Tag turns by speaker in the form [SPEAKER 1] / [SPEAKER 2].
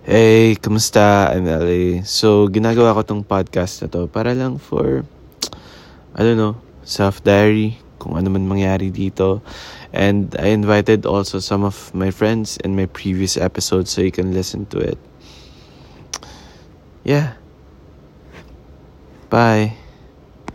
[SPEAKER 1] Hey, kamusta? I'm LA. So, ginagawa ko tong podcast na to para lang for, I don't know, self-diary, kung ano man mangyari dito. And I invited also some of my friends in my previous episode so you can listen to it. Yeah. Bye.